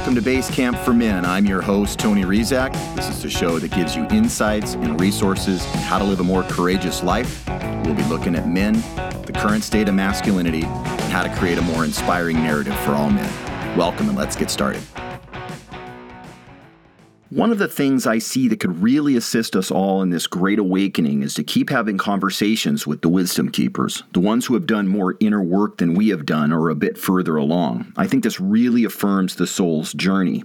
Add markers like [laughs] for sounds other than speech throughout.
Welcome to Base Camp for Men. I'm your host, Tony Rizak. This is the show that gives you insights and resources on how to live a more courageous life. We'll be looking at men, the current state of masculinity, and how to create a more inspiring narrative for all men. Welcome, and let's get started. One of the things I see that could really assist us all in this great awakening is to keep having conversations with the wisdom keepers, the ones who have done more inner work than we have done or a bit further along. I think this really affirms the soul's journey.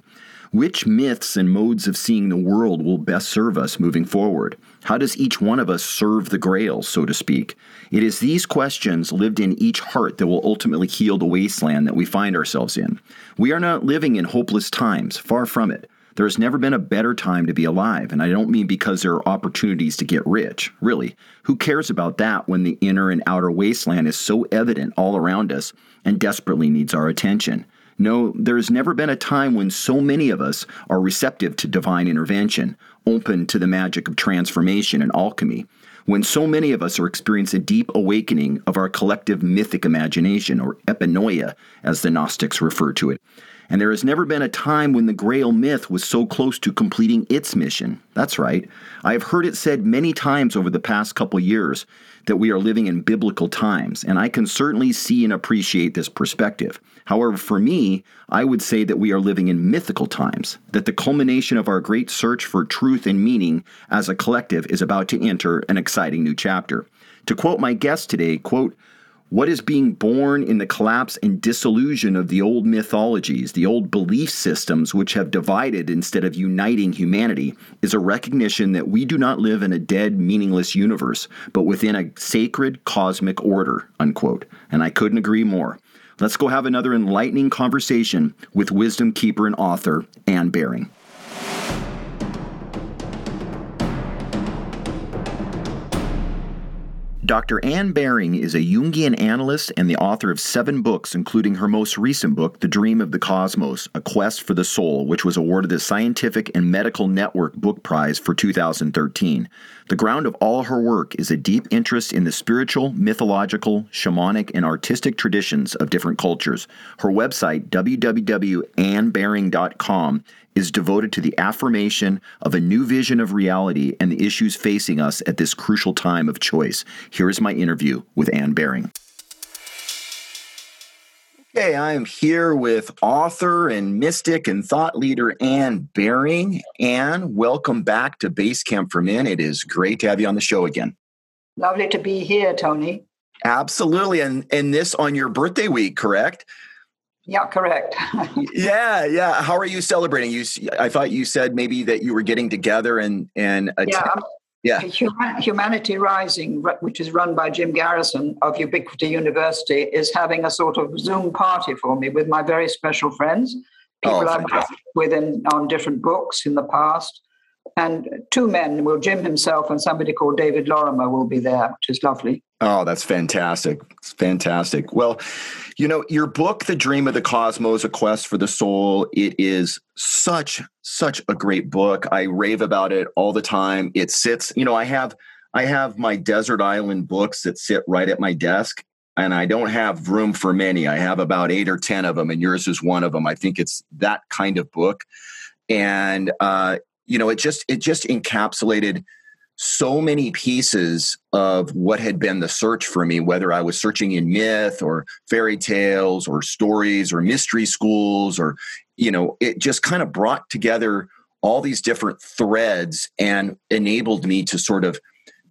Which myths and modes of seeing the world will best serve us moving forward? How does each one of us serve the grail, so to speak? It is these questions lived in each heart that will ultimately heal the wasteland that we find ourselves in. We are not living in hopeless times, far from it. There has never been a better time to be alive, and I don't mean because there are opportunities to get rich. Really, who cares about that when the inner and outer wasteland is so evident all around us and desperately needs our attention? No, there's never been a time when so many of us are receptive to divine intervention, open to the magic of transformation and alchemy, when so many of us are experiencing a deep awakening of our collective mythic imagination, or epinoia, as the Gnostics refer to it and there has never been a time when the Grail myth was so close to completing its mission. That's right. I have heard it said many times over the past couple years that we are living in biblical times, and I can certainly see and appreciate this perspective. However, for me, I would say that we are living in mythical times, that the culmination of our great search for truth and meaning as a collective is about to enter an exciting new chapter. To quote my guest today, quote, what is being born in the collapse and dissolution of the old mythologies, the old belief systems which have divided instead of uniting humanity, is a recognition that we do not live in a dead, meaningless universe, but within a sacred cosmic order. Unquote. And I couldn't agree more. Let's go have another enlightening conversation with wisdom keeper and author Anne Baring. Dr. Anne Baring is a Jungian analyst and the author of seven books, including her most recent book, The Dream of the Cosmos A Quest for the Soul, which was awarded the Scientific and Medical Network Book Prize for 2013. The ground of all her work is a deep interest in the spiritual, mythological, shamanic, and artistic traditions of different cultures. Her website, www.annebaring.com, is devoted to the affirmation of a new vision of reality and the issues facing us at this crucial time of choice. Here is my interview with Anne Baring. Okay, I am here with author and mystic and thought leader Anne Baring. Anne, welcome back to Base Camp for Men. It is great to have you on the show again. Lovely to be here, Tony. Absolutely. And and this on your birthday week, correct? Yeah, correct. [laughs] yeah, yeah. How are you celebrating? You, I thought you said maybe that you were getting together and and yeah, yeah. Humanity Rising, which is run by Jim Garrison of Ubiquity University, is having a sort of Zoom party for me with my very special friends, oh, people oh, I've worked with in, on different books in the past, and two men, well, Jim himself and somebody called David Lorimer will be there, which is lovely. Oh, that's fantastic. It's fantastic. Well, you know, your book, The Dream of the Cosmos, A Quest for the Soul, it is such, such a great book. I rave about it all the time. It sits, you know, I have I have my desert island books that sit right at my desk and I don't have room for many. I have about eight or 10 of them, and yours is one of them. I think it's that kind of book. And uh, you know it just it just encapsulated so many pieces of what had been the search for me whether i was searching in myth or fairy tales or stories or mystery schools or you know it just kind of brought together all these different threads and enabled me to sort of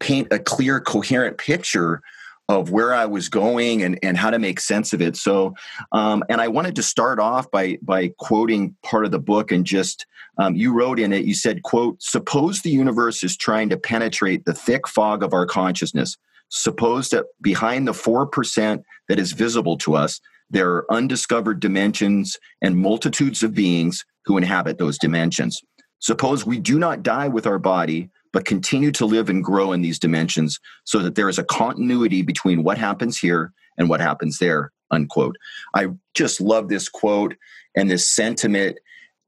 paint a clear coherent picture of where I was going and, and how to make sense of it. So, um, and I wanted to start off by by quoting part of the book and just um, you wrote in it. You said, "quote Suppose the universe is trying to penetrate the thick fog of our consciousness. Suppose that behind the four percent that is visible to us, there are undiscovered dimensions and multitudes of beings who inhabit those dimensions. Suppose we do not die with our body." But continue to live and grow in these dimensions so that there is a continuity between what happens here and what happens there unquote. I just love this quote and this sentiment.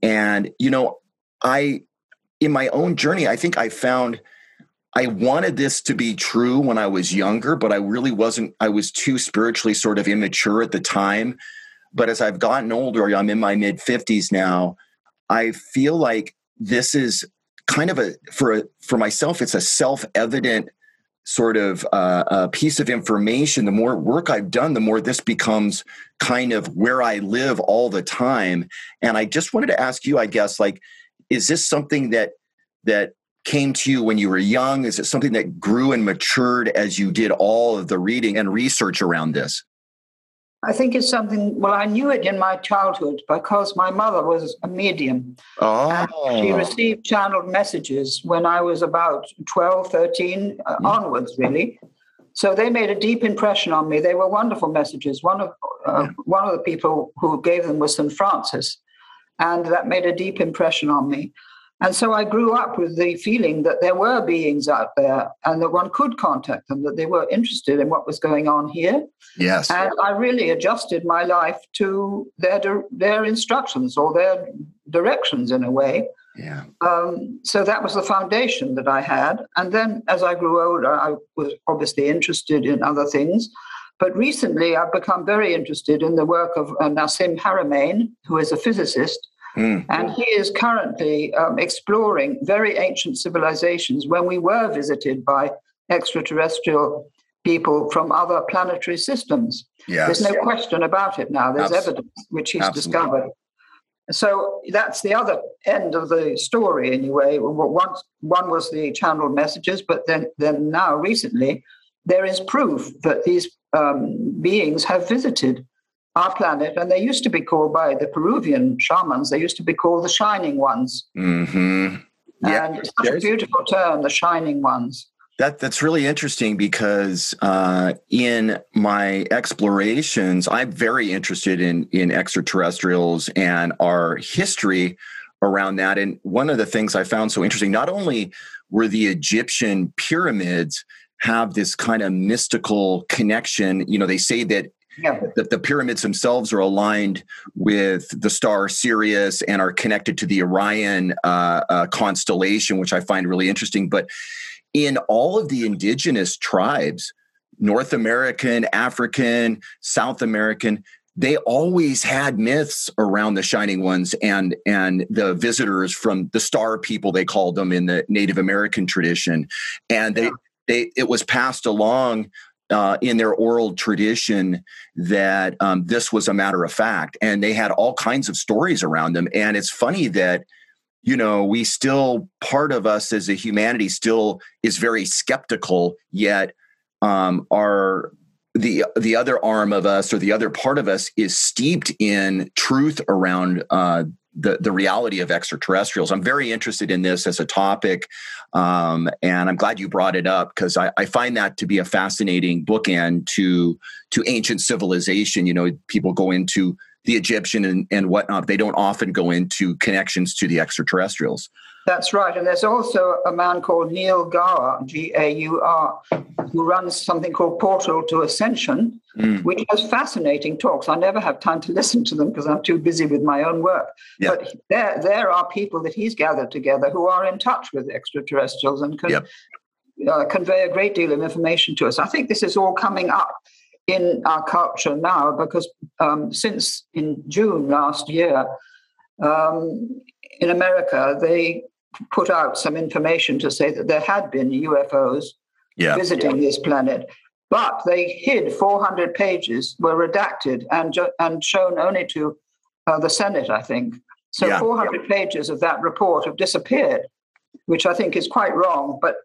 And you know i in my own journey i think i found i wanted this to be true when i was younger but i really wasn't i was too spiritually sort of immature at the time. But as I've gotten older, I'm in my mid 50s now, I feel like this is kind of a for a, for myself it's a self-evident sort of uh, a piece of information. The more work i've done the more this becomes kind of where i live all the time. And i just wanted to ask you i guess like is this something that that came to you when you were young? Is it something that grew and matured as you did all of the reading and research around this I think it's something, well, I knew it in my childhood because my mother was a medium. Oh. she received channeled messages when I was about 12, 13 uh, mm. onwards, really. So they made a deep impression on me. They were wonderful messages. One of, uh, one of the people who gave them was St. Francis, and that made a deep impression on me. And so I grew up with the feeling that there were beings out there and that one could contact them, that they were interested in what was going on here. Yes. And I really adjusted my life to their, their instructions or their directions in a way. Yeah. Um, so that was the foundation that I had. And then as I grew older, I was obviously interested in other things. But recently, I've become very interested in the work of uh, Nassim Haramein, who is a physicist Mm. And he is currently um, exploring very ancient civilizations when we were visited by extraterrestrial people from other planetary systems. Yes. There's no question about it now. There's evidence which he's Absolutely. discovered. So that's the other end of the story, anyway. Once one was the channeled messages, but then, then now recently, there is proof that these um, beings have visited our planet, and they used to be called by the Peruvian shamans, they used to be called the Shining Ones. Mm-hmm. Yeah, and it's such a beautiful term, the Shining Ones. That that's really interesting because uh, in my explorations, I'm very interested in in extraterrestrials and our history around that. And one of the things I found so interesting, not only were the Egyptian pyramids have this kind of mystical connection, you know, they say that yeah. that the pyramids themselves are aligned with the star Sirius and are connected to the Orion uh, uh, constellation, which I find really interesting. But in all of the indigenous tribes, North American, African, South American, they always had myths around the shining ones and and the visitors from the star people they called them in the Native American tradition, and they. Yeah. They, it was passed along uh, in their oral tradition that um, this was a matter of fact. And they had all kinds of stories around them. And it's funny that, you know, we still, part of us as a humanity still is very skeptical, yet um, our the the other arm of us or the other part of us is steeped in truth around uh, the, the reality of extraterrestrials. I'm very interested in this as a topic. Um, and I'm glad you brought it up because I, I, find that to be a fascinating bookend to, to ancient civilization. You know, people go into the Egyptian and, and whatnot. They don't often go into connections to the extraterrestrials. That's right. And there's also a man called Neil Gaur, G A U R, who runs something called Portal to Ascension, mm. which has fascinating talks. I never have time to listen to them because I'm too busy with my own work. Yep. But there, there are people that he's gathered together who are in touch with extraterrestrials and can yep. uh, convey a great deal of information to us. I think this is all coming up in our culture now because um, since in June last year, um, in America, they put out some information to say that there had been UFOs yeah. visiting this planet, but they hid 400 pages, were redacted and and shown only to uh, the Senate, I think. So yeah. 400 yeah. pages of that report have disappeared, which I think is quite wrong. But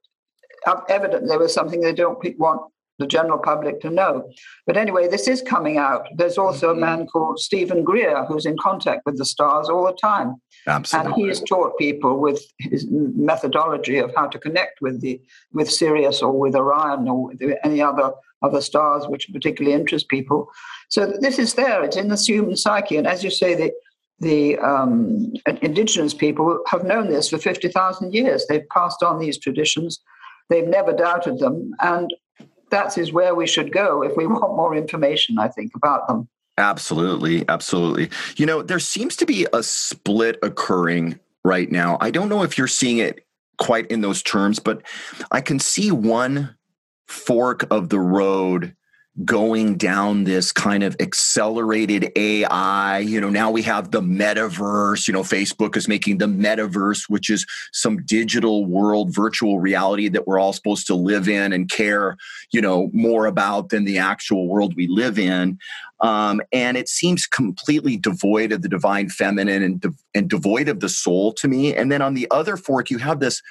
uh, evidently, there was something they don't want the general public to know. But anyway, this is coming out. There's also mm-hmm. a man called Steven Greer who's in contact with the stars all the time. Absolutely. And he has taught people with his methodology of how to connect with the with Sirius or with Orion or with any other other stars which particularly interest people. So this is there. It's in the human psyche, and as you say, the the um, indigenous people have known this for fifty thousand years. They've passed on these traditions. They've never doubted them, and that is where we should go if we [laughs] want more information. I think about them. Absolutely. Absolutely. You know, there seems to be a split occurring right now. I don't know if you're seeing it quite in those terms, but I can see one fork of the road going down this kind of accelerated AI. You know, now we have the metaverse. You know, Facebook is making the metaverse, which is some digital world, virtual reality that we're all supposed to live in and care, you know, more about than the actual world we live in. Um, and it seems completely devoid of the divine feminine and, de- and devoid of the soul to me. And then on the other fork, you have this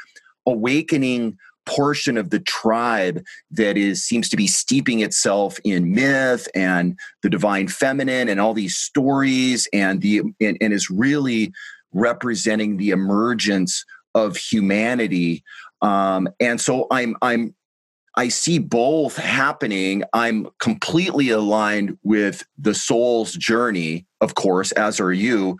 awakening portion of the tribe that is seems to be steeping itself in myth and the divine feminine and all these stories and the and, and is really representing the emergence of humanity um, and so i'm i'm I see both happening. I'm completely aligned with the soul's journey, of course, as are you.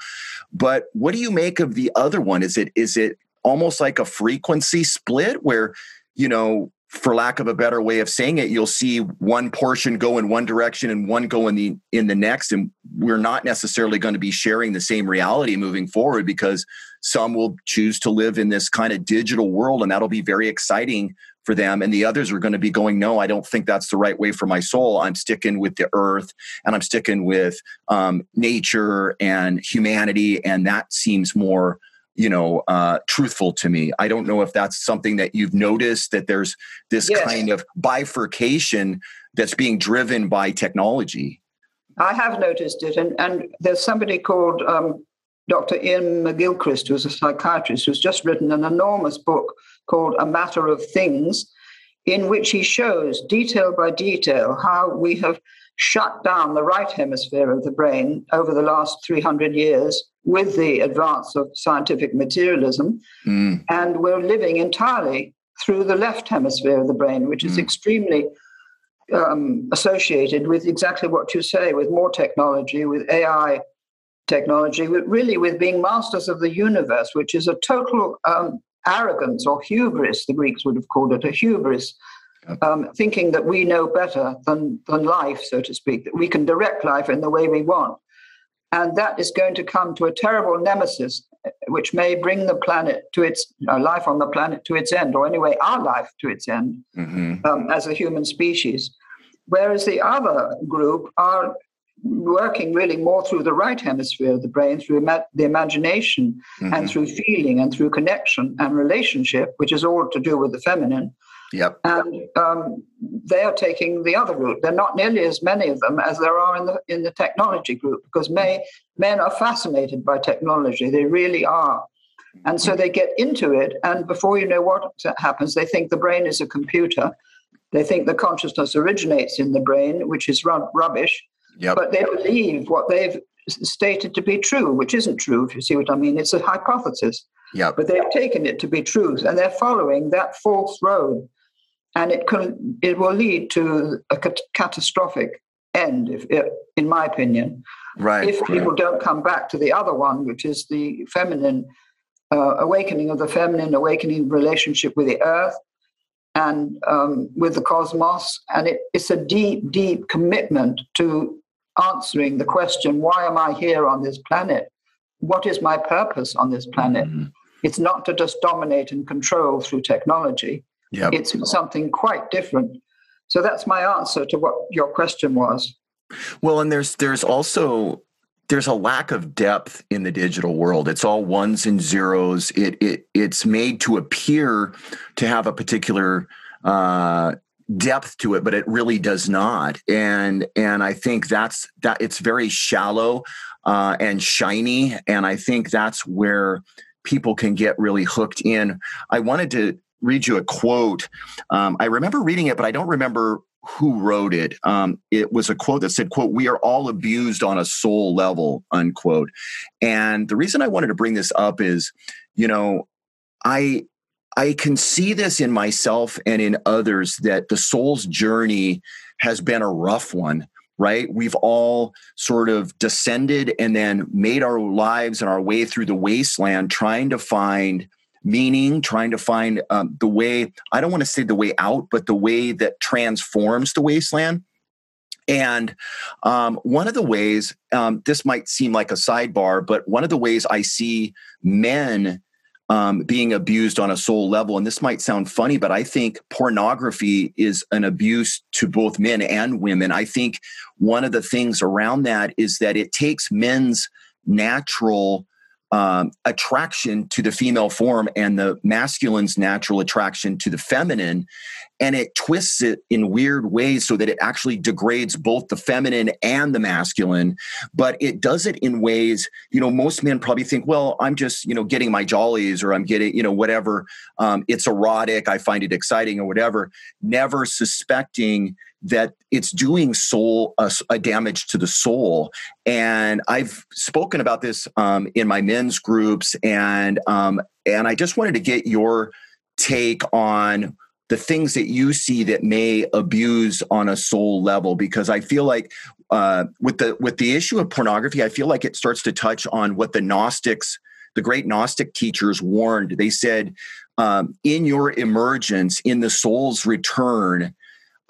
But what do you make of the other one? Is it is it almost like a frequency split where, you know, for lack of a better way of saying it, you'll see one portion go in one direction and one go in the in the next, and we're not necessarily going to be sharing the same reality moving forward because some will choose to live in this kind of digital world, and that'll be very exciting for them, and the others are going to be going, "No, I don't think that's the right way for my soul. I'm sticking with the earth, and I'm sticking with um, nature and humanity, and that seems more." You know uh, truthful to me i don't know if that's something that you've noticed that there's this yes. kind of bifurcation that's being driven by technology i have noticed it and, and there's somebody called um, dr ian mcgilchrist who's a psychiatrist who's just written an enormous book called a matter of things in which he shows detail by detail how we have shut down the right hemisphere of the brain over the last 300 years with the advance of scientific materialism. Mm. And we're living entirely through the left hemisphere of the brain, which is mm. extremely um, associated with exactly what you say with more technology, with AI technology, with, really with being masters of the universe, which is a total um, arrogance or hubris, the Greeks would have called it a hubris. Um, thinking that we know better than, than life, so to speak, that we can direct life in the way we want. And that is going to come to a terrible nemesis, which may bring the planet to its uh, life on the planet to its end, or anyway, our life to its end mm-hmm. um, as a human species. Whereas the other group are working really more through the right hemisphere of the brain, through ima- the imagination mm-hmm. and through feeling and through connection and relationship, which is all to do with the feminine. Yep. And um, they are taking the other route. There are not nearly as many of them as there are in the in the technology group because may, men are fascinated by technology. They really are. And so they get into it, and before you know what happens, they think the brain is a computer. They think the consciousness originates in the brain, which is rubbish. Yep. But they believe what they've stated to be true, which isn't true, if you see what I mean. It's a hypothesis. Yep. But they've taken it to be truth, and they're following that false road and it can it will lead to a catastrophic end, if, if, in my opinion. Right. If people don't come back to the other one, which is the feminine uh, awakening of the feminine, awakening relationship with the earth and um, with the cosmos, and it, it's a deep, deep commitment to answering the question: Why am I here on this planet? What is my purpose on this planet? Mm-hmm. It's not to just dominate and control through technology Yep. It's something quite different. So that's my answer to what your question was. Well, and there's there's also there's a lack of depth in the digital world. It's all ones and zeros. It it it's made to appear to have a particular uh, depth to it, but it really does not. And and I think that's that it's very shallow uh, and shiny. And I think that's where people can get really hooked in. I wanted to read you a quote. Um, I remember reading it, but I don't remember who wrote it. Um, it was a quote that said, "quote We are all abused on a soul level." Unquote. And the reason I wanted to bring this up is, you know, I I can see this in myself and in others that the soul's journey has been a rough one right? We've all sort of descended and then made our lives and our way through the wasteland trying to find meaning, trying to find um, the way, I don't want to say the way out, but the way that transforms the wasteland. And um, one of the ways, um, this might seem like a sidebar, but one of the ways I see men um, being abused on a soul level. And this might sound funny, but I think pornography is an abuse to both men and women. I think one of the things around that is that it takes men's natural um, attraction to the female form and the masculine's natural attraction to the feminine and it twists it in weird ways so that it actually degrades both the feminine and the masculine but it does it in ways you know most men probably think well i'm just you know getting my jollies or i'm getting you know whatever um, it's erotic i find it exciting or whatever never suspecting that it's doing soul a, a, damage to the soul. And i've spoken about this um, in my men's groups and um, and i just wanted to get your take on the things that you see that may abuse on a soul level because i feel like uh, with the with the issue of pornography i feel like it starts to touch on what the gnostics the great gnostic teachers warned. They said um, in your emergence in the soul's return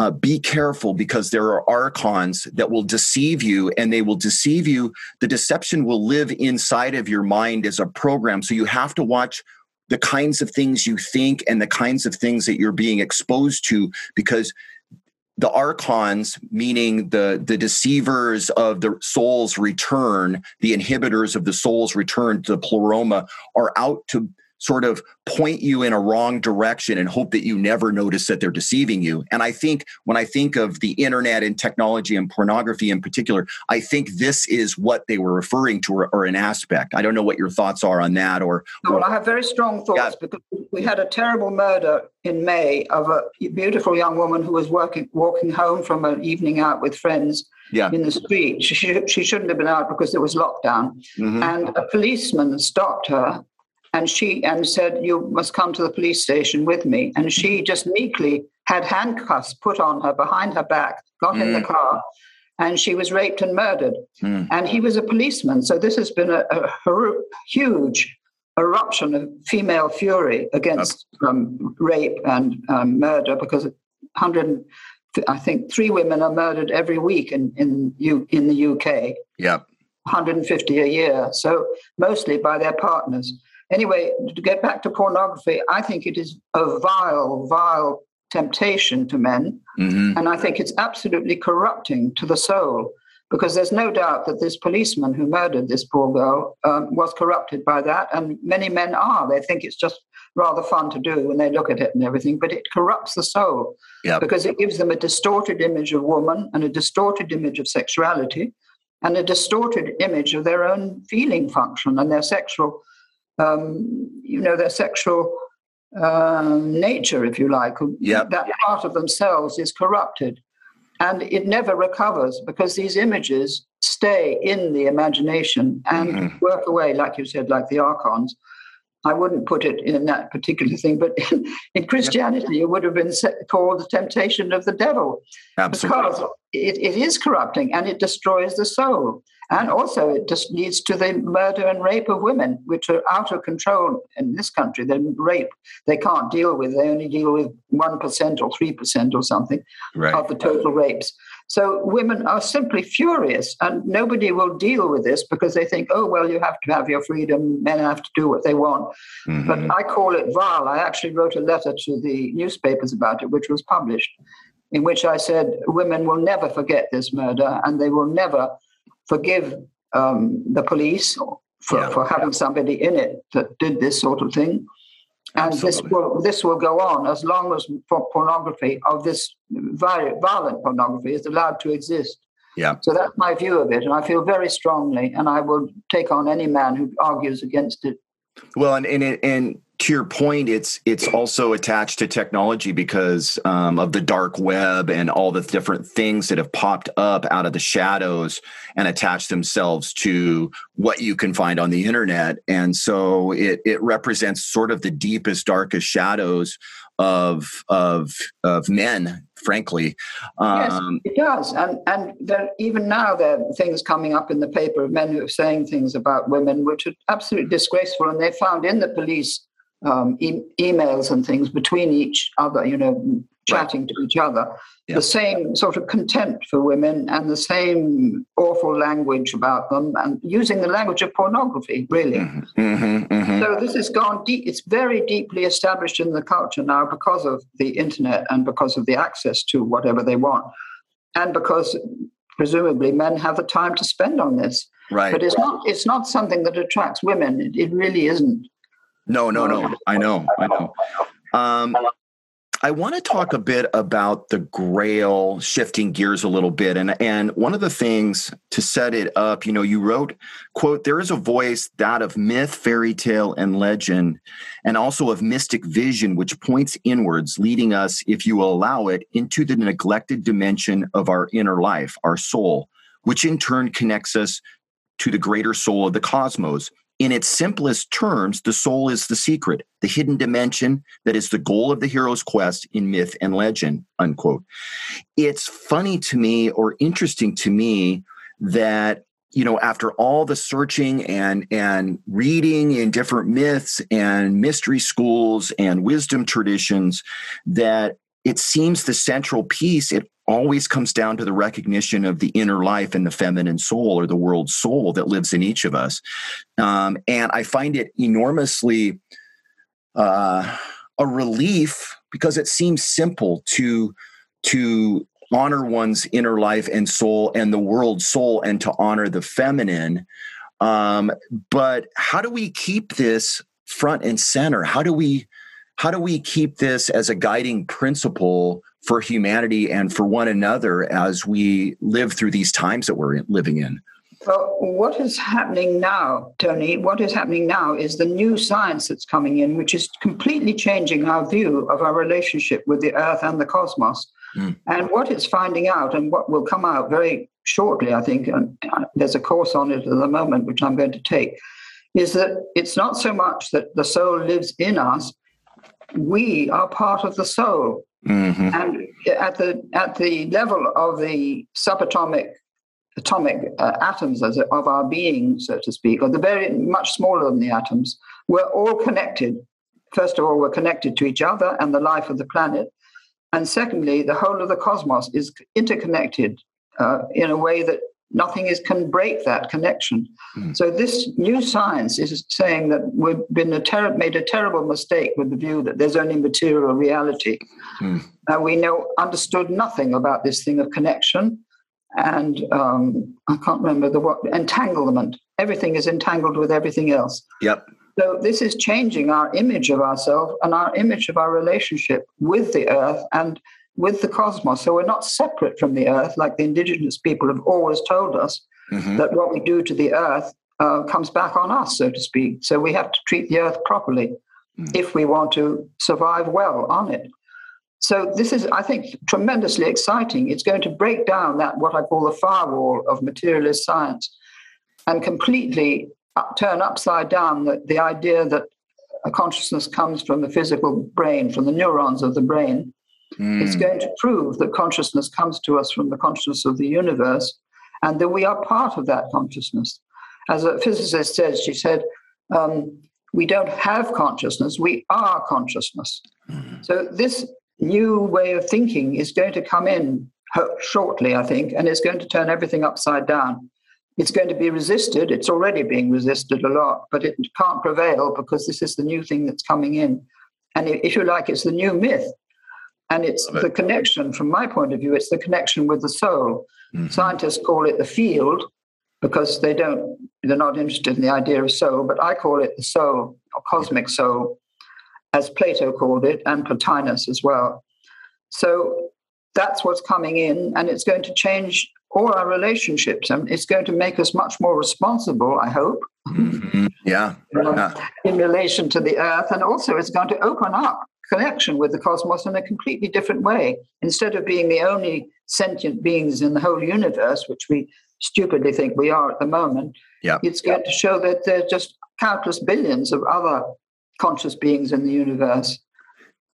uh, be careful because there are archons that will deceive you and they will deceive you. The deception will live inside of your mind as a program. So you have to watch the kinds of things you think and the kinds of things that you're being exposed to because the archons meaning the the deceivers of the soul's return the inhibitors of the soul's return to the pleroma are out to sort of point you in a wrong direction and hope that you never notice that they're deceiving you. And I think when I think of the internet and technology and pornography in particular, I think this is what they were referring to or, or an aspect. I don't know what your thoughts are on that or, or Well, I have very strong thoughts yeah. because we had a terrible murder in May of a beautiful young woman who was working walking home from an evening out with friends yeah. in the street. She, she shouldn't have been out because there was lockdown. Mm-hmm. And a policeman stopped her and she and said you must come to the police station with me and she just meekly had handcuffs put on her behind her back got mm. in the mm. car and she was raped and murdered mm. and he was a policeman so this has been a, a huge eruption of female fury against um, rape and um, murder because 100 I think three women are murdered every week in in, U, in the UK. Yeah. 150 a year, so mostly by their partners. Anyway, to get back to pornography, I think it is a vile, vile temptation to men. Mm-hmm. And I think it's absolutely corrupting to the soul because there's no doubt that this policeman who murdered this poor girl um, was corrupted by that. And many men are. They think it's just rather fun to do when they look at it and everything, but it corrupts the soul yep. because it gives them a distorted image of woman and a distorted image of sexuality and a distorted image of their own feeling function and their sexual um, you know, their sexual um, nature, if you like. Yep. That part of themselves is corrupted. And it never recovers because these images stay in the imagination and mm-hmm. work away, like you said, like the archons. I wouldn't put it in that particular thing, but in, [laughs] in Christianity, it would have been called the temptation of the devil. Absolutely. Because it, it is corrupting and it destroys the soul. And also, it just leads to the murder and rape of women, which are out of control in this country. Then rape, they can't deal with. They only deal with 1% or 3% or something right. of the total rapes. So women are simply furious, and nobody will deal with this because they think, oh, well, you have to have your freedom, men have to do what they want. Mm-hmm. But I call it vile. I actually wrote a letter to the newspapers about it, which was published, in which I said women will never forget this murder and they will never forgive um, the police for, yeah. for having somebody in it that did this sort of thing. And this will this will go on as long as pornography of this violent pornography is allowed to exist. Yeah. So that's my view of it, and I feel very strongly, and I will take on any man who argues against it. Well, and and and to your point, it's it's also attached to technology because um, of the dark web and all the different things that have popped up out of the shadows and attached themselves to what you can find on the internet. And so it it represents sort of the deepest, darkest shadows of of of men frankly. Um, yes, it does. And and there, even now there are things coming up in the paper of men who are saying things about women which are absolutely disgraceful. And they found in the police um, e- emails and things between each other, you know, chatting right. to each other. Yeah. The same sort of contempt for women and the same awful language about them, and using the language of pornography, really. Mm-hmm, mm-hmm, mm-hmm. So this has gone deep. It's very deeply established in the culture now because of the internet and because of the access to whatever they want, and because presumably men have the time to spend on this. Right. But it's not. It's not something that attracts women. It, it really isn't. No, no, no. I know. I know. Um, I want to talk a bit about the Grail, shifting gears a little bit, and and one of the things to set it up, you know, you wrote, "quote There is a voice that of myth, fairy tale, and legend, and also of mystic vision, which points inwards, leading us, if you will allow it, into the neglected dimension of our inner life, our soul, which in turn connects us to the greater soul of the cosmos." In its simplest terms, the soul is the secret, the hidden dimension that is the goal of the hero's quest in myth and legend, unquote. It's funny to me or interesting to me that you know after all the searching and and reading in different myths and mystery schools and wisdom traditions that it seems the central piece it always comes down to the recognition of the inner life and the feminine soul or the world soul that lives in each of us. Um, and I find it enormously uh, a relief because it seems simple to to honor one's inner life and soul and the world soul and to honor the feminine. Um, but how do we keep this front and center? How do we how do we keep this as a guiding principle for humanity and for one another as we live through these times that we're living in. Well, what is happening now, Tony? What is happening now is the new science that's coming in, which is completely changing our view of our relationship with the Earth and the cosmos. Mm. And what it's finding out, and what will come out very shortly, I think, and uh, there's a course on it at the moment, which I'm going to take, is that it's not so much that the soul lives in us, we are part of the soul. Mm-hmm. And at the at the level of the subatomic atomic uh, atoms as of our being, so to speak, or the very much smaller than the atoms, we're all connected. First of all, we're connected to each other and the life of the planet, and secondly, the whole of the cosmos is interconnected uh, in a way that nothing is can break that connection. Mm. So this new science is saying that we've been a ter- made a terrible mistake with the view that there's only material reality. Mm. Uh, we know understood nothing about this thing of connection, and um, I can't remember the what entanglement. Everything is entangled with everything else. Yep. So this is changing our image of ourselves and our image of our relationship with the earth and with the cosmos. So we're not separate from the earth, like the indigenous people have always told us mm-hmm. that what we do to the earth uh, comes back on us, so to speak. So we have to treat the earth properly mm-hmm. if we want to survive well on it. So this is, I think, tremendously exciting. It's going to break down that what I call the firewall of materialist science and completely up, turn upside down the, the idea that a consciousness comes from the physical brain, from the neurons of the brain, Mm. It's going to prove that consciousness comes to us from the consciousness of the universe and that we are part of that consciousness. As a physicist said, she said, um, we don't have consciousness, we are consciousness. Mm. So, this new way of thinking is going to come in shortly, I think, and it's going to turn everything upside down. It's going to be resisted. It's already being resisted a lot, but it can't prevail because this is the new thing that's coming in. And if you like, it's the new myth. And it's the connection, from my point of view, it's the connection with the soul. Mm-hmm. Scientists call it the field because they don't, they're not interested in the idea of soul, but I call it the soul or cosmic soul, as Plato called it, and Plotinus as well. So that's what's coming in, and it's going to change all our relationships, and it's going to make us much more responsible, I hope. Mm-hmm. Yeah. Um, in relation to the earth, and also it's going to open up connection with the cosmos in a completely different way. Instead of being the only sentient beings in the whole universe, which we stupidly think we are at the moment, it's going to show that there are just countless billions of other conscious beings in the universe.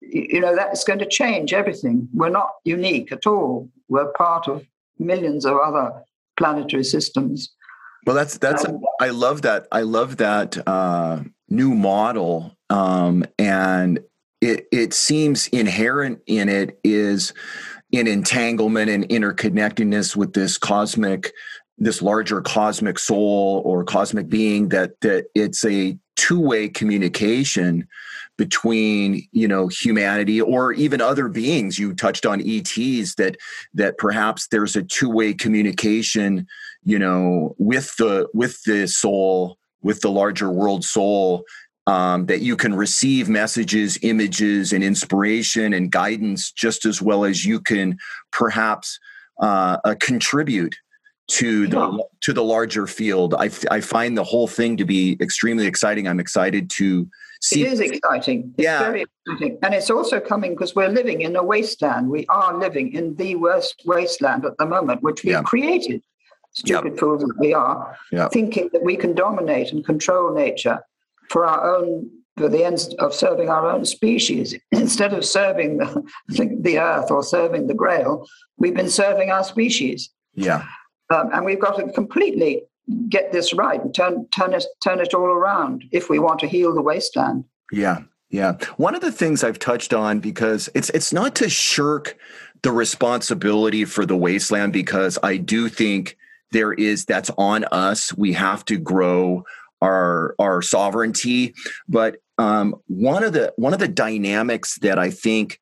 You know, that's going to change everything. We're not unique at all. We're part of millions of other planetary systems. Well, that's that's. Um, I love that. I love that uh, new model, um, and it it seems inherent in it is in entanglement and interconnectedness with this cosmic this larger cosmic soul or cosmic being that that it's a two-way communication between you know humanity or even other beings. You touched on ets that that perhaps there's a two-way communication you know with the with the soul with the larger world soul um, that you can receive messages images and inspiration and guidance just as well as you can perhaps uh, uh, contribute to the yeah. to the larger field. I, I find the whole thing to be extremely exciting. I'm excited to see. It is exciting. It's yeah. very exciting, and it's also coming because we're living in a wasteland. We are living in the worst wasteland at the moment, which we've yeah. created. Stupid yep. fools that we are, yep. thinking that we can dominate and control nature for our own for the ends of serving our own species. [clears throat] Instead of serving the, the earth or serving the grail, we've been serving our species. Yeah. Um, and we've got to completely get this right and turn turn it turn it all around if we want to heal the wasteland. Yeah, yeah. One of the things I've touched on because it's it's not to shirk the responsibility for the wasteland because I do think there is that's on us. We have to grow our our sovereignty, but um, one of the one of the dynamics that I think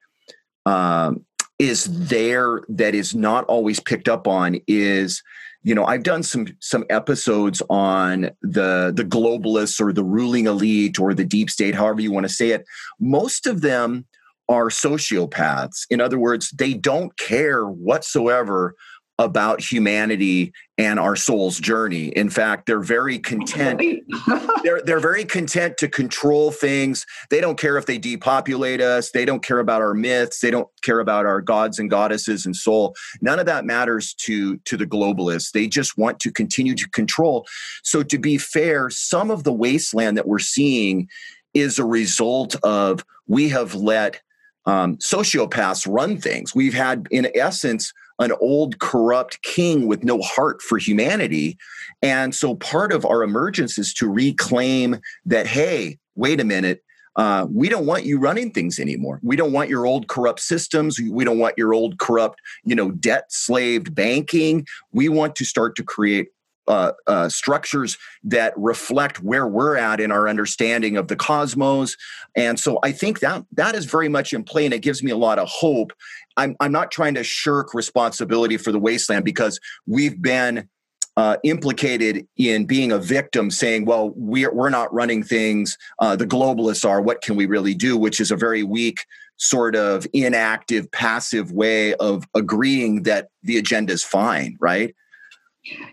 um, is there that is not always picked up on is you know i've done some some episodes on the the globalists or the ruling elite or the deep state however you want to say it. Most of them are sociopaths. In other words they don't care whatsoever about humanity and our soul's journey. In fact, they're very content. [laughs] they're they're very content to control things. They don't care if they depopulate us. They don't care about our myths. They don't care about our gods and goddesses and soul. None of that matters to to the globalists. They just want to continue to control. So to be fair, some of the wasteland that we're seeing is a result of we have let um, sociopaths run things. We've had, in essence, an old corrupt king with no heart for humanity. And so part of our emergence is to reclaim that, hey, wait a minute. Uh, we don't want you running things anymore. We don't want your old corrupt systems. We don't want your old corrupt, you know, debt slaved banking. We want to start to create uh, uh, structures that reflect where we're at in our understanding of the cosmos. And so I think that that is very much in play, and it gives me a lot of hope. I'm I'm not trying to shirk responsibility for the wasteland because we've been uh, implicated in being a victim, saying, "Well, we're we're not running things. Uh, the globalists are. What can we really do?" Which is a very weak, sort of inactive, passive way of agreeing that the agenda is fine, right?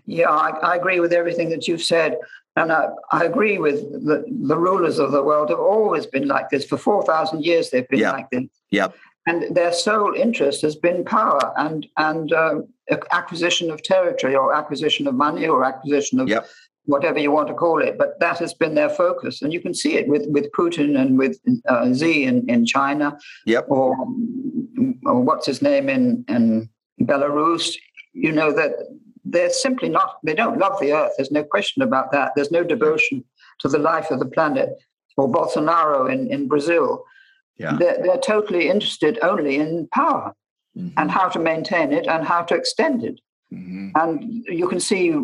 Yeah, I, I, agree with everything that you've said. And I, I agree with the, the rulers of the world have always been like this. For 4,000 years, they've been yep. like this. Yep. And their sole interest has been power and, and uh, acquisition of territory or acquisition of money or acquisition of yep. whatever you want to call it. But that has been their focus. And you can see it with, with Putin and with uh, Xi in, in China. Yep. Or, or what's his name in, in Belarus. You know that they're simply not, they don't love the earth. There's no question about that. There's no devotion to the life of the planet. Or Bolsonaro in, in Brazil. Yeah. They're, they're totally interested only in power mm-hmm. and how to maintain it and how to extend it. Mm-hmm. And you can see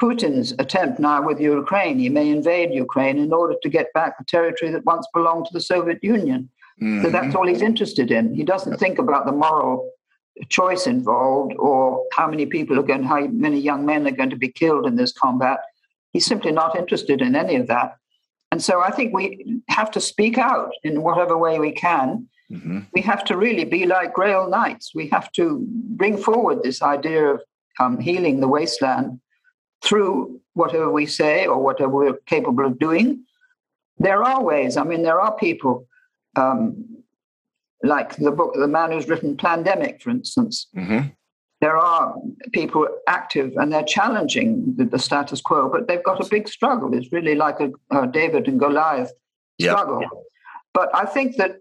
Putin's attempt now with Ukraine. He may invade Ukraine in order to get back the territory that once belonged to the Soviet Union. Mm-hmm. So that's all he's interested in. He doesn't think about the moral choice involved or how many people are going, how many young men are going to be killed in this combat. He's simply not interested in any of that. And so I think we have to speak out in whatever way we can. Mm-hmm. We have to really be like Grail Knights. We have to bring forward this idea of um, healing the wasteland through whatever we say or whatever we're capable of doing. There are ways. I mean, there are people um, like the book, The Man Who's Written Plandemic, for instance. Mm-hmm. There are people active and they're challenging the, the, status quo, but they've got a big struggle. It's really like a, a David and Goliath struggle. Yep. But I think that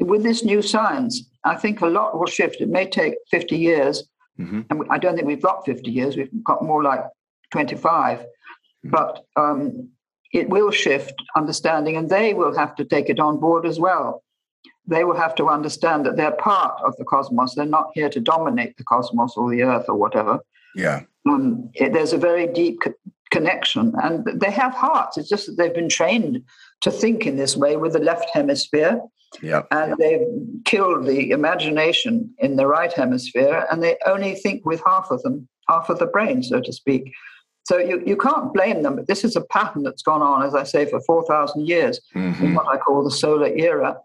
with this new science, I think a lot will shift. It may take 50 years. Mm-hmm. And I don't think we've got 50 years. We've got more like 25. Mm-hmm. But um, it will shift understanding, and they will have to take it on board as well they will have to understand that they're part of the cosmos. They're not here to dominate the cosmos or the earth or whatever. Yeah. Um, it, there's a very deep co- connection, and they have hearts. It's just that they've been trained to think in this way with the left hemisphere. Yeah. And they've killed the imagination in the right hemisphere, and they only think with half of them, half of the brain, so to speak. So you, you can't blame them, but this is a pattern that's gone on, as I say, for 4,000 years mm-hmm. in what I call the solar era.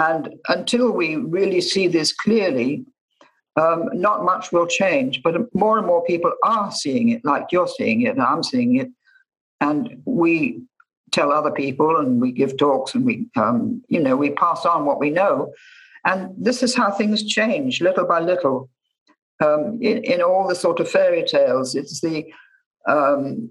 And until we really see this clearly, um, not much will change. But more and more people are seeing it, like you're seeing it, and I'm seeing it. And we tell other people, and we give talks, and we, um, you know, we pass on what we know. And this is how things change, little by little. Um, in, in all the sort of fairy tales, it's the um,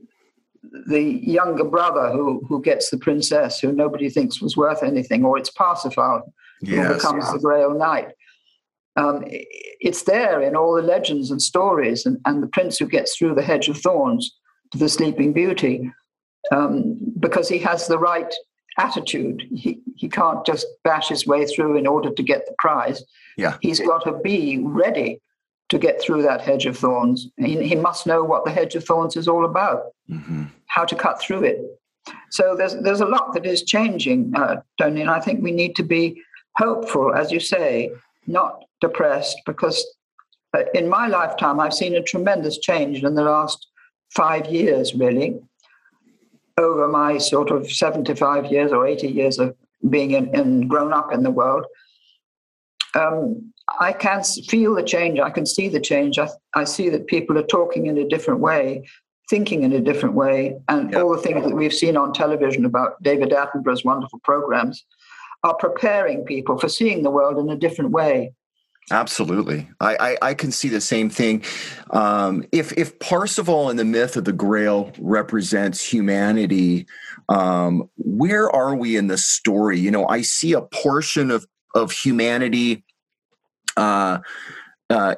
the younger brother who who gets the princess who nobody thinks was worth anything, or it's Parsifal yes, who becomes yeah. the Grail Knight. Um, it's there in all the legends and stories, and, and the prince who gets through the hedge of thorns to the Sleeping Beauty, um, because he has the right attitude. He he can't just bash his way through in order to get the prize. Yeah, he's got to be ready to get through that hedge of thorns. He, he must know what the hedge of thorns is all about, mm-hmm. how to cut through it. So there's there's a lot that is changing, uh, Tony, and I think we need to be hopeful, as you say, not depressed, because uh, in my lifetime I've seen a tremendous change in the last five years, really, over my sort of 75 years or 80 years of being in, in grown up in the world. Um, I can feel the change. I can see the change. I, I see that people are talking in a different way, thinking in a different way. And yep. all the things that we've seen on television about David Attenborough's wonderful programs are preparing people for seeing the world in a different way. Absolutely, I, I, I can see the same thing. Um, if if Parsifal and the myth of the Grail represents humanity, um, where are we in the story? You know, I see a portion of of humanity uh, uh,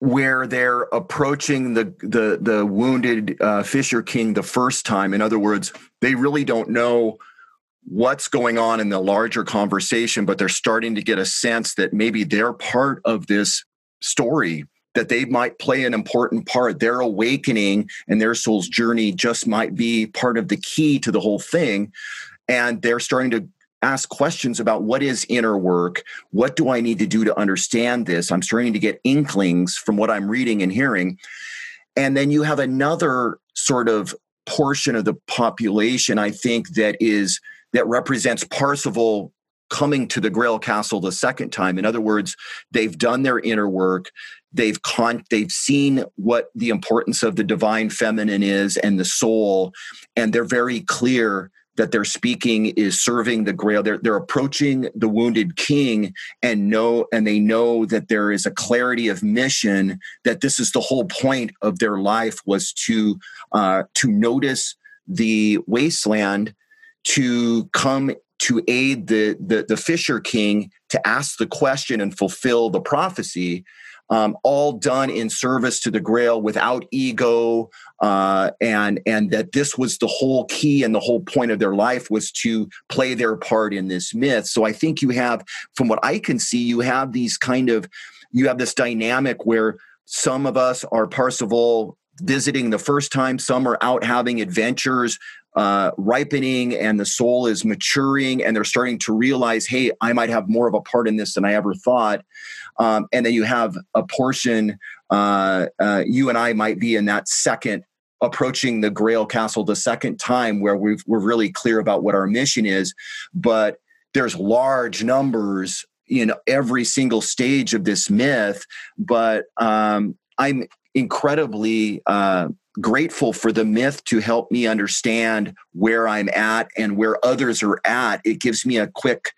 where they're approaching the the the wounded uh, Fisher King the first time. In other words, they really don't know what's going on in the larger conversation, but they're starting to get a sense that maybe they're part of this story. That they might play an important part. Their awakening and their soul's journey just might be part of the key to the whole thing. And they're starting to ask questions about what is inner work what do i need to do to understand this? I'm starting to get inklings from what i'm reading and hearing. And then you have another sort of portion of the population i think that is that represents parsifal coming to the grail castle the second time. In other words they've done their inner work. They've con they've seen what the importance of the divine feminine is and the soul and they're very clear that they're speaking is serving the grail. They're, they're approaching the wounded king and know and they know that there is a clarity of mission that this is the whole point of their life was to uh, to notice the wasteland to come to aid the, the the fisher king to ask the question and fulfill the prophecy um, all done in service to the grail without ego uh, and and that this was the whole key and the whole point of their life was to play their part in this myth. So i think you have from what i can see you have these kind of you have this dynamic where some of us are parsifal visiting the first time some are out having adventures uh, ripening and the soul is maturing and they're starting to realize hey i might have more of a part in this than i ever thought. Um, and then you have a portion uh, uh, you and i might be in that second approaching the grail castle the second time where we are really clear about what our mission is. But there's large numbers in every single stage of this myth but um, i'm incredibly uh, grateful for the myth to help me understand where I'm at and where others are at. It gives me a quick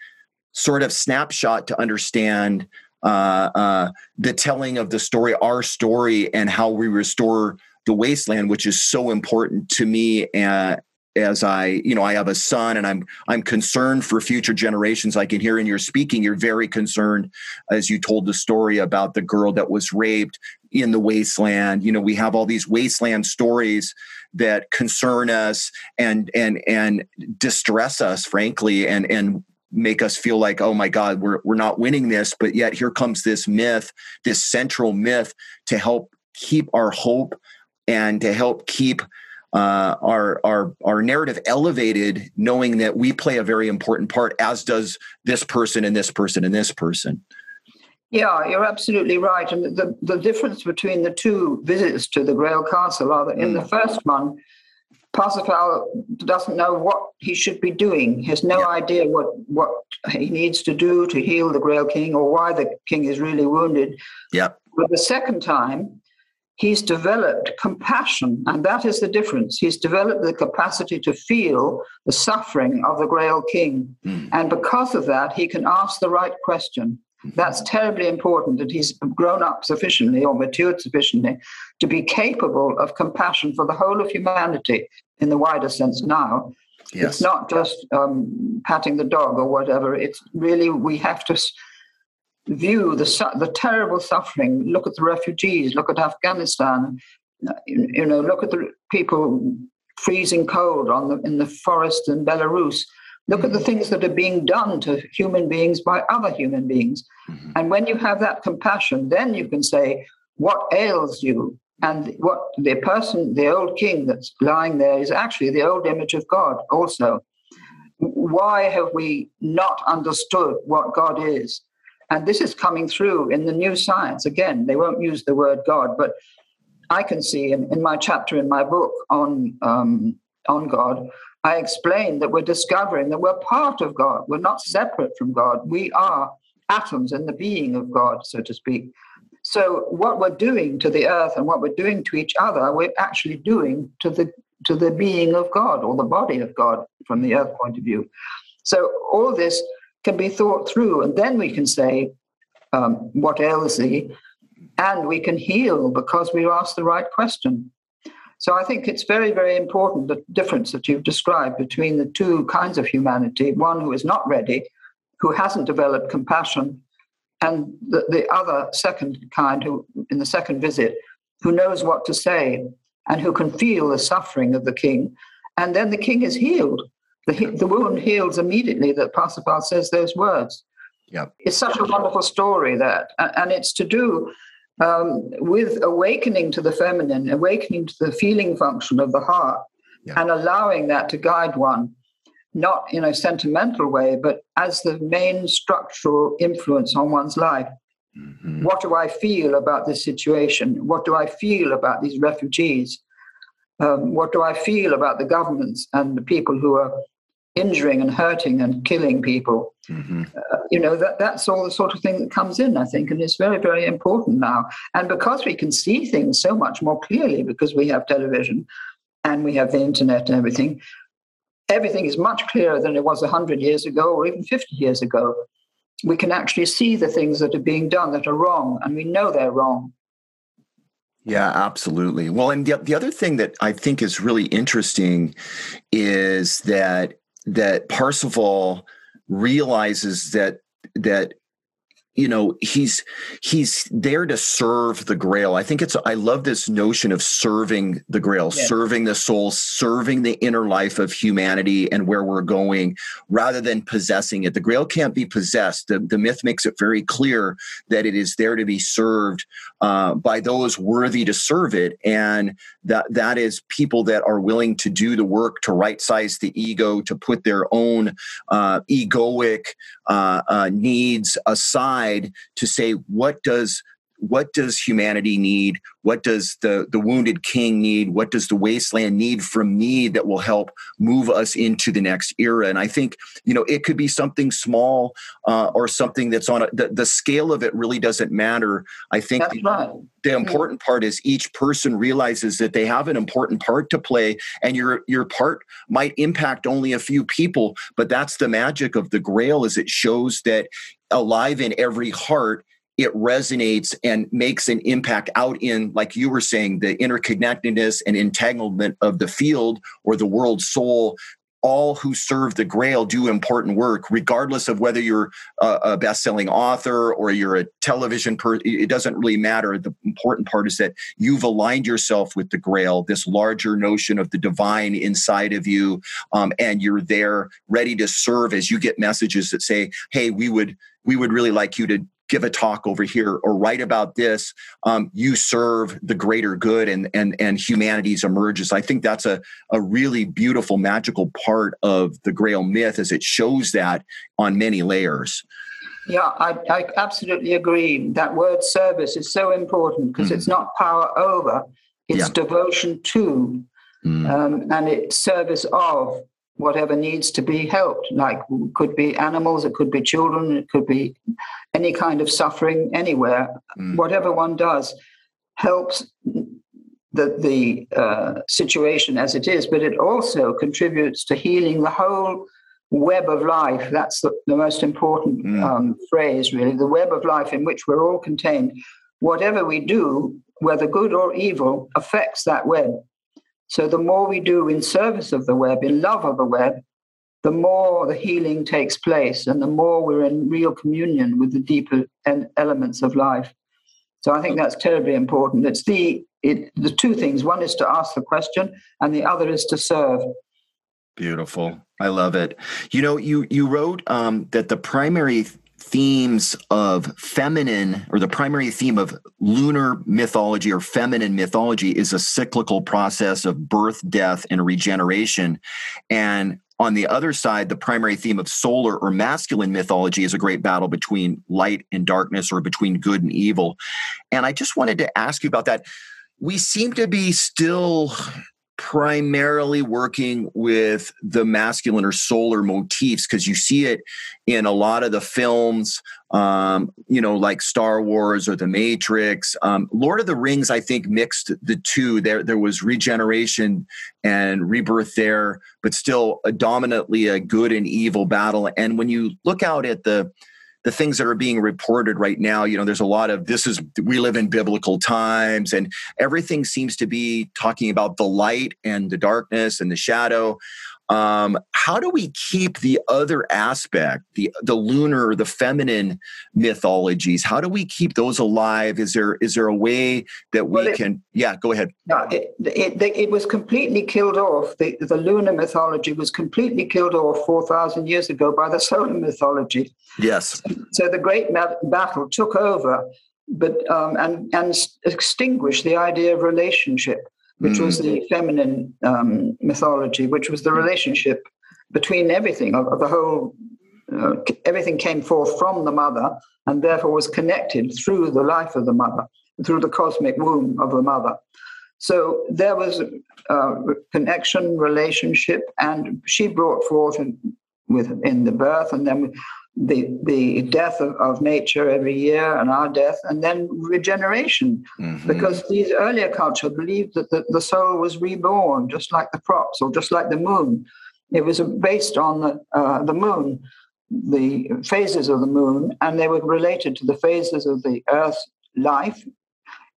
sort of snapshot to understand uh, uh, the telling of the story, our story, and how we restore the wasteland, which is so important to me. Uh, as I, you know, I have a son and I'm I'm concerned for future generations. I can hear in your speaking, you're very concerned as you told the story about the girl that was raped in the wasteland. You know, we have all these wasteland stories that concern us and and and distress us, frankly, and and make us feel like oh my god we're we're not winning this but yet here comes this myth this central myth to help keep our hope and to help keep uh, our our our narrative elevated, knowing that we play a very important part, as does this person and this person and this person. Yeah, you're absolutely right. And the, the difference between the two visits to the Grail Castle are that in the mm. first one, Parsifal doesn't know what he should be doing. He has no yeah. idea what, what he needs to do to heal the Grail King or why the king is really wounded. Yeah. But the second time, he's developed compassion, and that is the difference. He's developed the capacity to feel the suffering of the Grail King. Mm. And because of that, he can ask the right question. That's terribly important that he's grown up sufficiently or matured sufficiently to be capable of compassion for the whole of humanity in the wider sense now. Yes. It's not just um, patting the dog or whatever. It's really, we have to view the, the terrible suffering. Look at the refugees, look at Afghanistan, you know, look at the people freezing cold on the, in the forest in Belarus. Look at the things that are being done to human beings by other human beings. Mm-hmm. And when you have that compassion, then you can say, What ails you? And what the person, the old king that's lying there, is actually the old image of God also. Why have we not understood what God is? And this is coming through in the new science. Again, they won't use the word God, but I can see in, in my chapter in my book on, um, on God, I explain that we're discovering that we're part of God. We're not separate from God. We are atoms in the being of God, so to speak. So what we're doing to the earth and what we're doing to each other, we're actually doing to the to the being of God or the body of God from the earth point of view. So all this can be thought through. And then we can say, um, what ails thee? And we can heal because we ask the right question. So I think it's very, very important the difference that you've described between the two kinds of humanity one who is not ready, who hasn't developed compassion, and the, the other second kind, who in the second visit, who knows what to say and who can feel the suffering of the king. And then the king is healed the, the wound heals immediately that Parsifal says those words. Yep. It's such a wonderful story that, and it's to do um, with awakening to the feminine, awakening to the feeling function of the heart, yep. and allowing that to guide one, not in a sentimental way, but as the main structural influence on one's life. Mm-hmm. What do I feel about this situation? What do I feel about these refugees? Um, what do I feel about the governments and the people who are injuring and hurting and killing people? Mm-hmm. Uh, you know, that, that's all the sort of thing that comes in, I think, and it's very, very important now. And because we can see things so much more clearly because we have television and we have the internet and everything, everything is much clearer than it was 100 years ago or even 50 years ago. We can actually see the things that are being done that are wrong, and we know they're wrong. Yeah, absolutely. Well, and the, the other thing that I think is really interesting is that that Parsifal realizes that that you know he's he's there to serve the grail. I think it's i love this notion of serving the grail yeah. serving the soul serving the inner life of humanity and where we're going rather than possessing it. The grail can't be possessed. The, the myth makes it very clear that it is there to be served uh, by those worthy to serve it. And that that is people that are willing to do the work to right size the ego to put their own uh, egoic uh, uh needs aside to say what does what does humanity need? What does the the wounded king need? What does the wasteland need from me that will help move us into the next era? And i think you know it could be something small uh, or something that's on a, the, the scale of it really doesn't matter. I think the, right. the, important part is each person realizes that they have an important part to play and your your part might impact only a few people but that's the magic of the grail is it shows that alive in every heart it resonates and makes an impact out in like you were saying the interconnectedness and entanglement of the field or the world soul. All who serve the grail do important work regardless of whether you're a, a best-selling author or you're a television person it doesn't really matter. The important part is that you've aligned yourself with the grail this larger notion of the divine inside of you um, and you're there ready to serve as you get messages that say hey we would we would really like you to give a talk over here or write about this um, you serve the greater good and and and humanity's emerges i think that's a, a really beautiful magical part of the grail myth as it shows that on many layers yeah i, I absolutely agree that word service is so important because mm. it's not power over it's yeah. devotion to mm. um, and it's service of whatever needs to be helped. Like could be animals, it could be children, it could be any kind of suffering anywhere. Mm. Whatever one does helps the the uh, situation as it is, but it also contributes to healing the whole web of life. That's the, the most important mm. um, phrase, really. The web of life in which we're all contained. Whatever we do, whether good or evil, affects that web. So the more we do in service of the web, in love of the web, the more the healing takes place and the more we're in real communion with the deeper elements of life. So I think that's terribly important. It's the it, the two things. One is to ask the question, and the other is to serve. Beautiful. I love it. You know, you you wrote um, that the primary themes of feminine or the primary theme of lunar mythology or feminine mythology is a cyclical process of birth, death, and regeneration. And on the other side, the primary theme of solar or masculine mythology is a great battle between light and darkness or between good and evil. And I just wanted to ask you about that. We seem to be still primarily working with the masculine or solar motifs because you see it in a lot of the films um, you know like star wars or the matrix. Um, lord of the rings i think mixed the two. There there was regeneration and rebirth there but still a dominantly a good and evil battle. And when you look out at the the things that are being reported right now, you know, there's a lot of this is we live in biblical times and everything seems to be talking about the light and the darkness and the shadow. Um, how do we keep the other aspect, the the lunar, the feminine mythologies? How do we keep those alive? Is there is there a way that we well, it, can? Yeah, go ahead. No, it, it, it, was completely killed off. The, the lunar mythology was completely killed off four thousand years ago by the solar mythology. Yes. So the great battle took over, but um, and and extinguished the idea of relationship which mm. was the feminine um, mythology, which was the relationship between everything of, of the whole. Uh, everything came forth from the mother and therefore was connected through the life of the mother, through the cosmic womb of the mother. So there was a, a connection, relationship, and she brought forth in, with in the birth, and then the the death of, of nature every year and our death and then regeneration mm-hmm. because these earlier cultures believed that the, the soul was reborn just like the crops or just like the moon it was based on the, uh, the moon the phases of the moon and they were related to the phases of the earth's life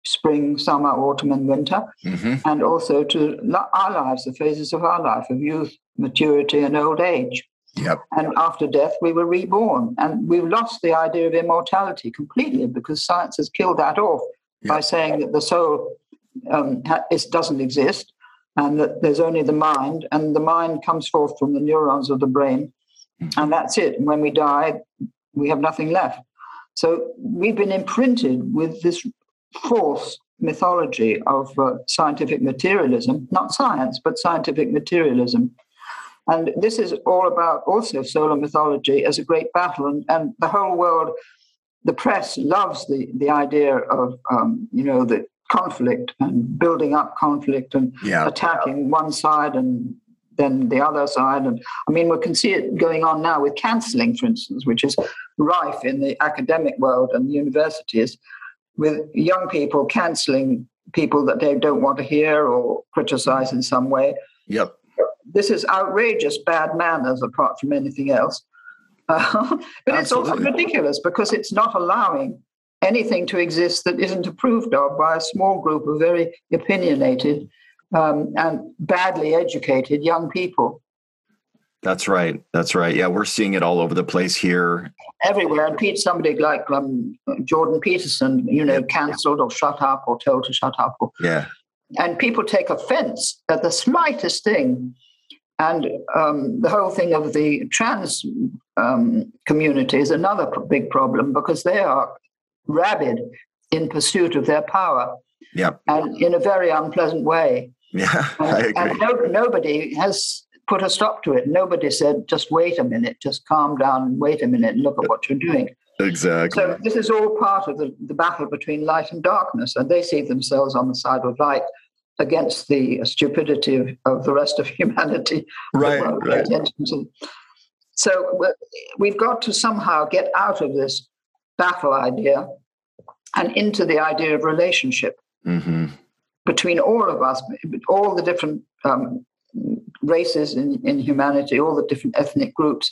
spring summer autumn and winter mm-hmm. and also to our lives the phases of our life of youth maturity and old age Yep. And after death, we were reborn. And we've lost the idea of immortality completely because science has killed that off yep. by saying that the soul um, doesn't exist and that there's only the mind, and the mind comes forth from the neurons of the brain. Mm-hmm. And that's it. And when we die, we have nothing left. So we've been imprinted with this false mythology of uh, scientific materialism, not science, but scientific materialism. And this is all about also solar mythology as a great battle. And, and the whole world, the press loves the, the idea of, um, you know, the conflict and building up conflict and yeah. attacking one side and then the other side. And I mean, we can see it going on now with cancelling, for instance, which is rife in the academic world and universities with young people cancelling people that they don't want to hear or criticize in some way. Yep this is outrageous bad manners apart from anything else. Uh, [laughs] but Absolutely. it's also ridiculous because it's not allowing anything to exist that isn't approved of by a small group of very opinionated um, and badly educated young people. That's right. That's right. Yeah, we're seeing it all over the place here. Everywhere. And Pete, somebody like um, Jordan Peterson, you know, cancelled or shut up or told to shut up. Or, yeah. And people take offense at the slightest thing. And um, the whole thing of the trans um, community is another big problem because they are rabid in pursuit of their power. Yep. And in a very unpleasant way. Yeah, [laughs] and, I agree. And no, nobody has put a stop to it. Nobody said, just wait a minute, just calm down and wait a minute and look at what you're doing. Exactly. So this is all part of the, the battle between light and darkness, and they see themselves on the side of light against the stupidity of, of the rest of [laughs] humanity. Right, right. So we've got to somehow get out of this battle idea and into the idea of relationship mm-hmm. between all of us, all the different um, races in, in humanity, all the different ethnic groups.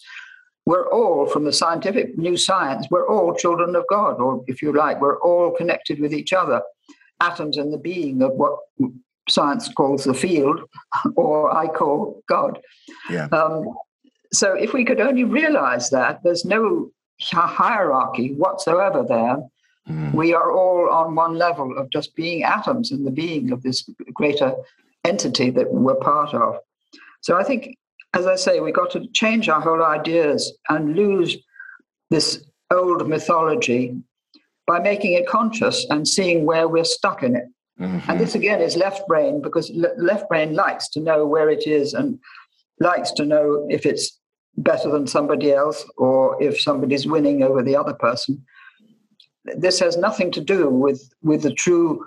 We're all, from the scientific new science, we're all children of God, or if you like, we're all connected with each other. Atoms in the being of what science calls the field, or I call God. Yeah. Um, so if we could only realize that there's no hierarchy whatsoever there, mm. we are all on one level of just being atoms in the being of this greater entity that we're part of. So I think, as I say, we've got to change our whole ideas and lose this old mythology by making it conscious and seeing where we're stuck in it. Mm-hmm. And this again is left brain because left brain likes to know where it is and likes to know if it's better than somebody else or if somebody's winning over the other person. This has nothing to do with, with the true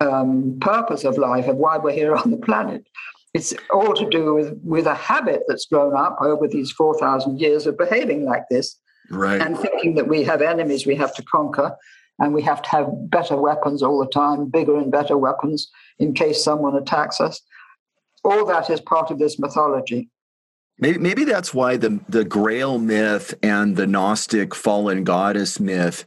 um, purpose of life and why we're here on the planet. It's all to do with, with a habit that's grown up over these 4,000 years of behaving like this. Right. And thinking that we have enemies we have to conquer and we have to have better weapons all the time, bigger and better weapons in case someone attacks us. All that is part of this mythology. Maybe, maybe that's why the, the Grail myth and the Gnostic fallen goddess myth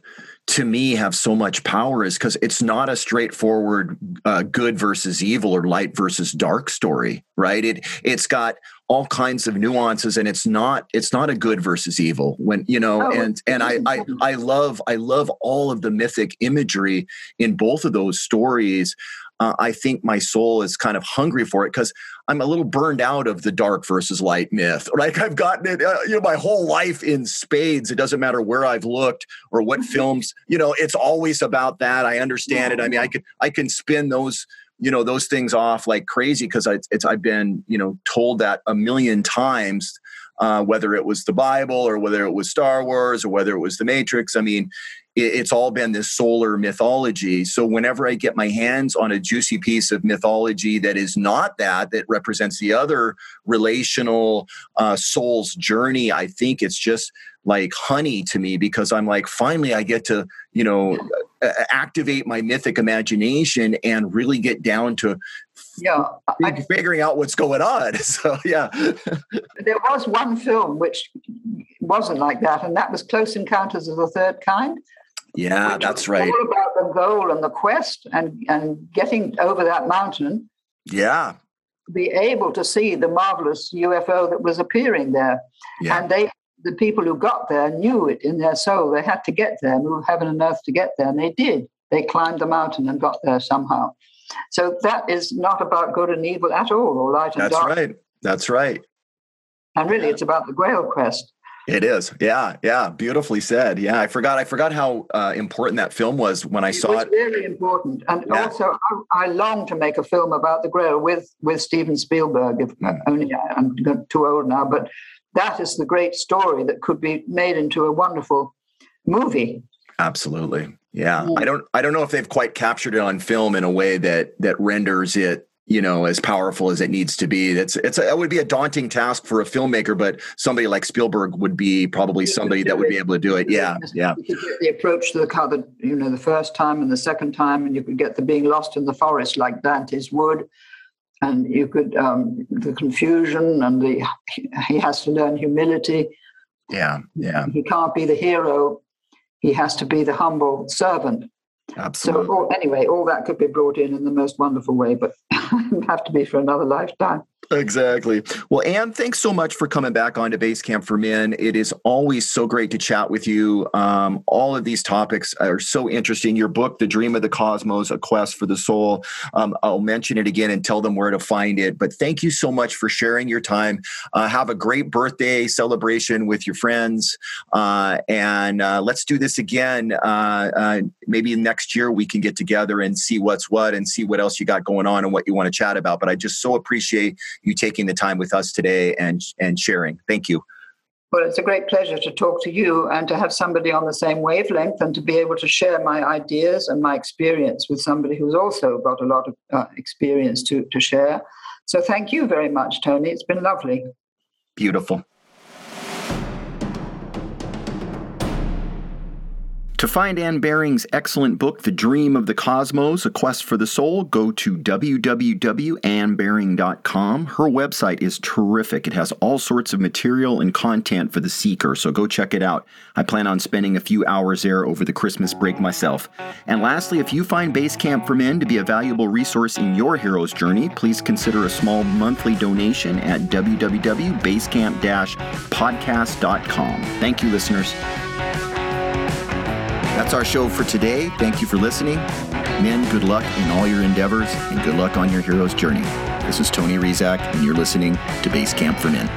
to me have so much power is because it's not a straightforward uh, good versus evil or light versus dark story right? It it's got all kinds of nuances and it's not it's not a good versus evil when you know oh, and and I, I [laughs] i love i love all of the mythic imagery in both of those stories. Uh, I think my soul is kind of hungry for it because I'm a little burned out of the dark versus light myth. Like I've gotten it, uh, you know, my whole life in spades. It doesn't matter where I've looked or what mm-hmm. films. You know, it's always about that. I understand it. I mean, I could I can spin those you know those things off like crazy because it's I've been you know told that a million times. Uh, whether it was the Bible or whether it was Star Wars or whether it was the Matrix. I mean, it's all been this solar mythology. So whenever I get my hands on a juicy piece of mythology that is not that, that represents the other relational uh, soul's journey, I think it's just like honey to me because I'm like, finally, I get to, you know, activate my mythic imagination and really get down to yeah I, figuring out what's going on. [laughs] So yeah. There was one film which wasn't like that and that was close encounters of the third kind yeah, that's right. All about the goal and the quest and, and getting over that mountain. Yeah. Be able to see the marvelous UFO that was appearing there. Yeah. And they the people who got there knew it in their soul. They had to get there, move heaven and earth to get there, and they did. They climbed the mountain and got there somehow. So that is not about good and evil at all, or light and That's dark. That's right. That's right. And really, it's about the Grail quest. It is, yeah, yeah, beautifully said. Yeah, I forgot, I forgot how uh, important that film was when I it saw it. Really important, and yeah. also I, I, long to make a film about the Grail with with Steven Spielberg. If mm. only I'm too old now, but that is the great story that could be made into a wonderful movie. Absolutely, yeah. Mm. I don't, I don't know if they've quite captured it on film in a way that that renders it you know as powerful as it needs to be. It's it's a, it would be a daunting task for a filmmaker but somebody like spielberg would be probably somebody that would be able to do it. Yeah yeah. the approach to the the you know the first time and the second time and you could get the being lost in the forest like dante's wood. And you could um, the confusion and the [laughs] he has to learn humility. Yeah yeah. He can't be the hero. He has to be the humble servant Absolutely. So anyway, all that could be brought in in the most wonderful way, but [laughs] have to be for another lifetime. Exactly. Well, Anne, thanks so much for coming back onto Base Camp for Men. It is always so great to chat with you. Um, all of these topics are so interesting. Your book, The Dream of the Cosmos, A Quest for the Soul, um, I'll mention it again and tell them where to find it. But thank you so much for sharing your time. Uh, have a great birthday celebration with your friends. Uh, and uh, let's do this again. Uh, uh, maybe next year we can get together and see what's what and see what else you got going on and what you want to chat about. But I just so appreciate you taking the time with us today and and sharing. Thank you. Well, it's a great pleasure to talk to you and to have somebody on the same wavelength and to be able to share my ideas and my experience with somebody who's also got a lot of uh, experience to, to share. So thank you very much, Tony. It's been lovely. Beautiful. To find Anne Baring's excellent book, The Dream of the Cosmos A Quest for the Soul, go to www.annebaring.com. Her website is terrific. It has all sorts of material and content for the seeker, so go check it out. I plan on spending a few hours there over the Christmas break myself. And lastly, if you find Basecamp for Men to be a valuable resource in your hero's journey, please consider a small monthly donation at www.basecamp-podcast.com. Thank you, listeners. That's our show for today. Thank you for listening. Men, good luck in all your endeavors and good luck on your hero's journey. This is Tony Rizak, and you're listening to Base Camp for Men.